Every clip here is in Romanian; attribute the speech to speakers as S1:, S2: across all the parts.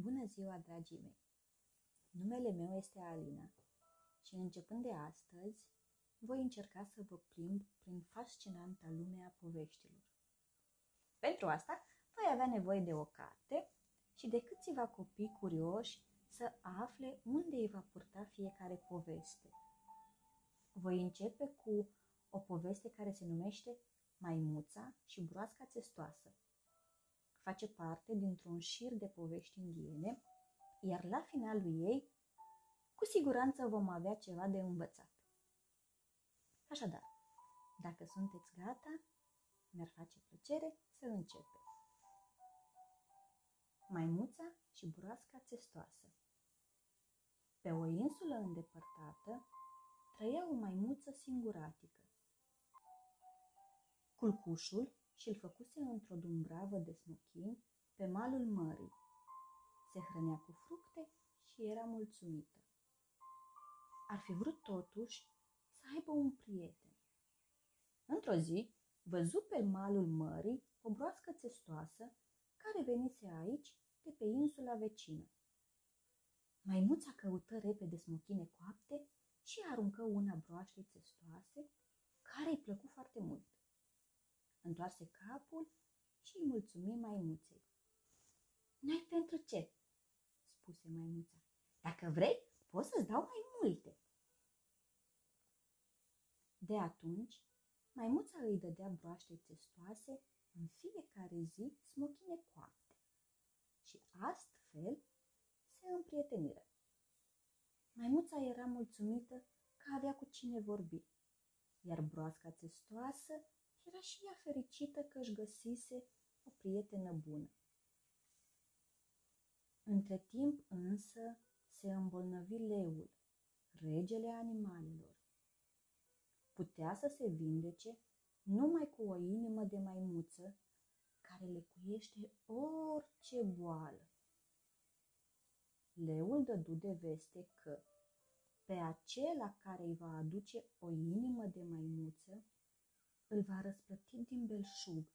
S1: Bună ziua, dragii mei! Numele meu este Alina și începând de astăzi voi încerca să vă plimb prin fascinanta lume a poveștilor. Pentru asta voi avea nevoie de o carte și de câțiva copii curioși să afle unde îi va purta fiecare poveste. Voi începe cu o poveste care se numește Maimuța și broasca țestoasă face parte dintr-un șir de povești indiene, iar la finalul ei, cu siguranță vom avea ceva de învățat. Așadar, dacă sunteți gata, mi-ar face plăcere să începem. Maimuța și broasca țestoasă Pe o insulă îndepărtată trăia o maimuță singuratică. Culcușul și îl făcuse într-o dumbravă de smochin pe malul mării. Se hrănea cu fructe și era mulțumită. Ar fi vrut totuși să aibă un prieten. Într-o zi, văzu pe malul mării o broască țestoasă care venise aici de pe insula vecină. Maimuța căută repede smochine coapte și aruncă una broaștei țestoase, care îi plăcu foarte mult întoarse capul și îi mulțumi maimuței. N-ai pentru ce? spuse maimuța. Dacă vrei, poți să-ți dau mai multe. De atunci, maimuța îi dădea broaște testoase în fiecare zi smochine coapte și astfel se împrieteniră. Maimuța era mulțumită că avea cu cine vorbi, iar broasca testoasă era și ea fericită că își găsise o prietenă bună. Între timp însă se îmbolnăvi leul, regele animalelor. Putea să se vindece numai cu o inimă de maimuță care lecuiește orice boală. Leul dădu de veste că pe acela care îi va aduce o inimă de maimuță îl va răsplăti din belșug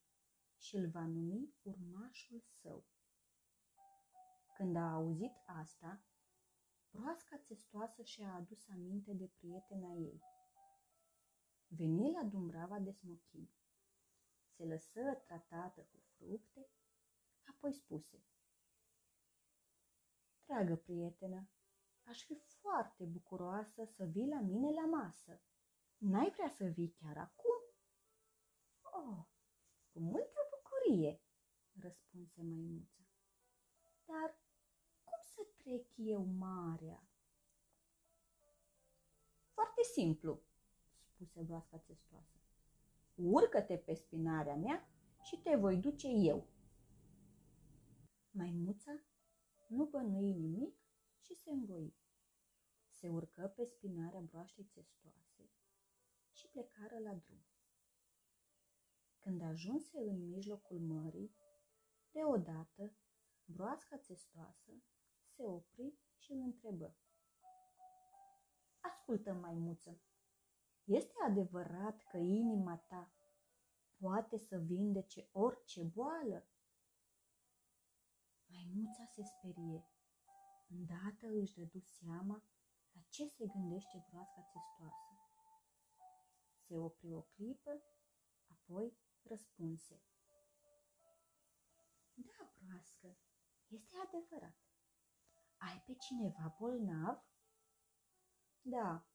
S1: și îl va numi urmașul său. Când a auzit asta, broasca țestoasă și-a adus aminte de prietena ei. Veni la Dumbrava de smochin, se lăsă tratată cu fructe, apoi spuse Dragă prietenă, aș fi foarte bucuroasă să vii la mine la masă. N-ai vrea să vii chiar acum? Oh, cu multă bucurie, răspunse maimuța. Dar cum să trec eu marea? Foarte simplu, spuse broasca testoasă. Urcă-te pe spinarea mea și te voi duce eu. Maimuța nu bănui nimic și se învoi. Se urcă pe spinarea broaștei testoase și plecară la drum. Când ajunse în mijlocul mării, deodată, broasca testoasă se opri și îl întrebă. Ascultă, maimuță, este adevărat că inima ta poate să vindece orice boală? Maimuța se sperie. Îndată își dădu seama la ce se gândește broasca testoasă. Se opri o clipă, apoi răspunse. Da, broască, este adevărat. Ai pe cineva bolnav? Da,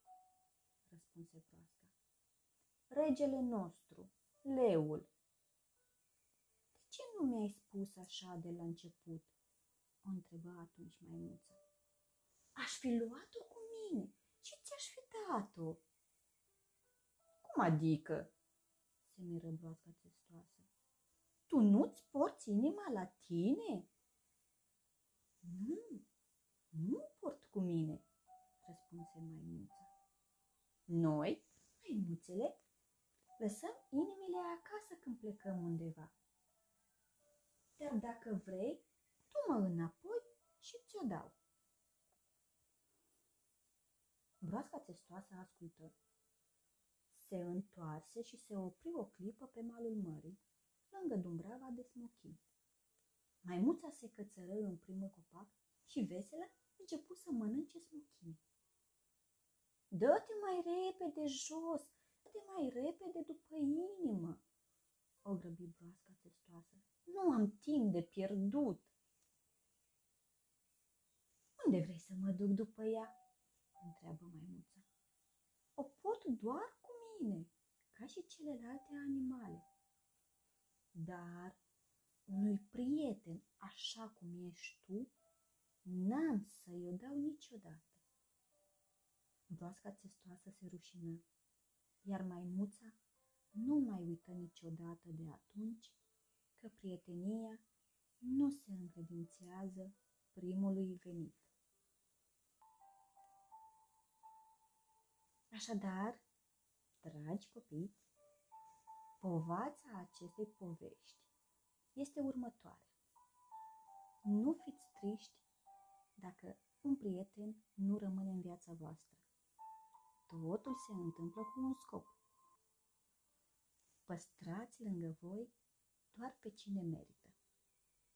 S1: răspunse broasca. Regele nostru, leul. De ce nu mi-ai spus așa de la început? O întrebă atunci maimuța. Aș fi luat-o cu mine și ți-aș fi dat-o. Cum adică? Se miră broasca testoasă. Tu nu-ți porți inima la tine? Nu, nu port cu mine, răspunse maimuța. Noi, maimuțele, lăsăm inimile acasă când plecăm undeva. Dar dacă vrei, tu mă înapoi și ți-o dau. Broasca testoasă ascultă se întoarse și se opri o clipă pe malul mării, lângă dumbrava de smochii. Maimuța se cățără în primul copac și veselă începu să mănânce smochii. Dă-te mai repede jos, dă-te mai repede după inimă, o grăbi broasca testoasă. Nu am timp de pierdut. Unde vrei să mă duc după ea? întreabă maimuța. O pot doar cu mine, ca și celelalte animale. Dar unui prieten așa cum ești tu, n-am să-i o dau niciodată. Broasca testoasă se rușină, iar maimuța nu mai uită niciodată de atunci că prietenia nu se încredințează primului venit. Așadar, dragi copii, povața acestei povești este următoarea. Nu fiți triști dacă un prieten nu rămâne în viața voastră. Totul se întâmplă cu un scop. Păstrați lângă voi doar pe cine merită.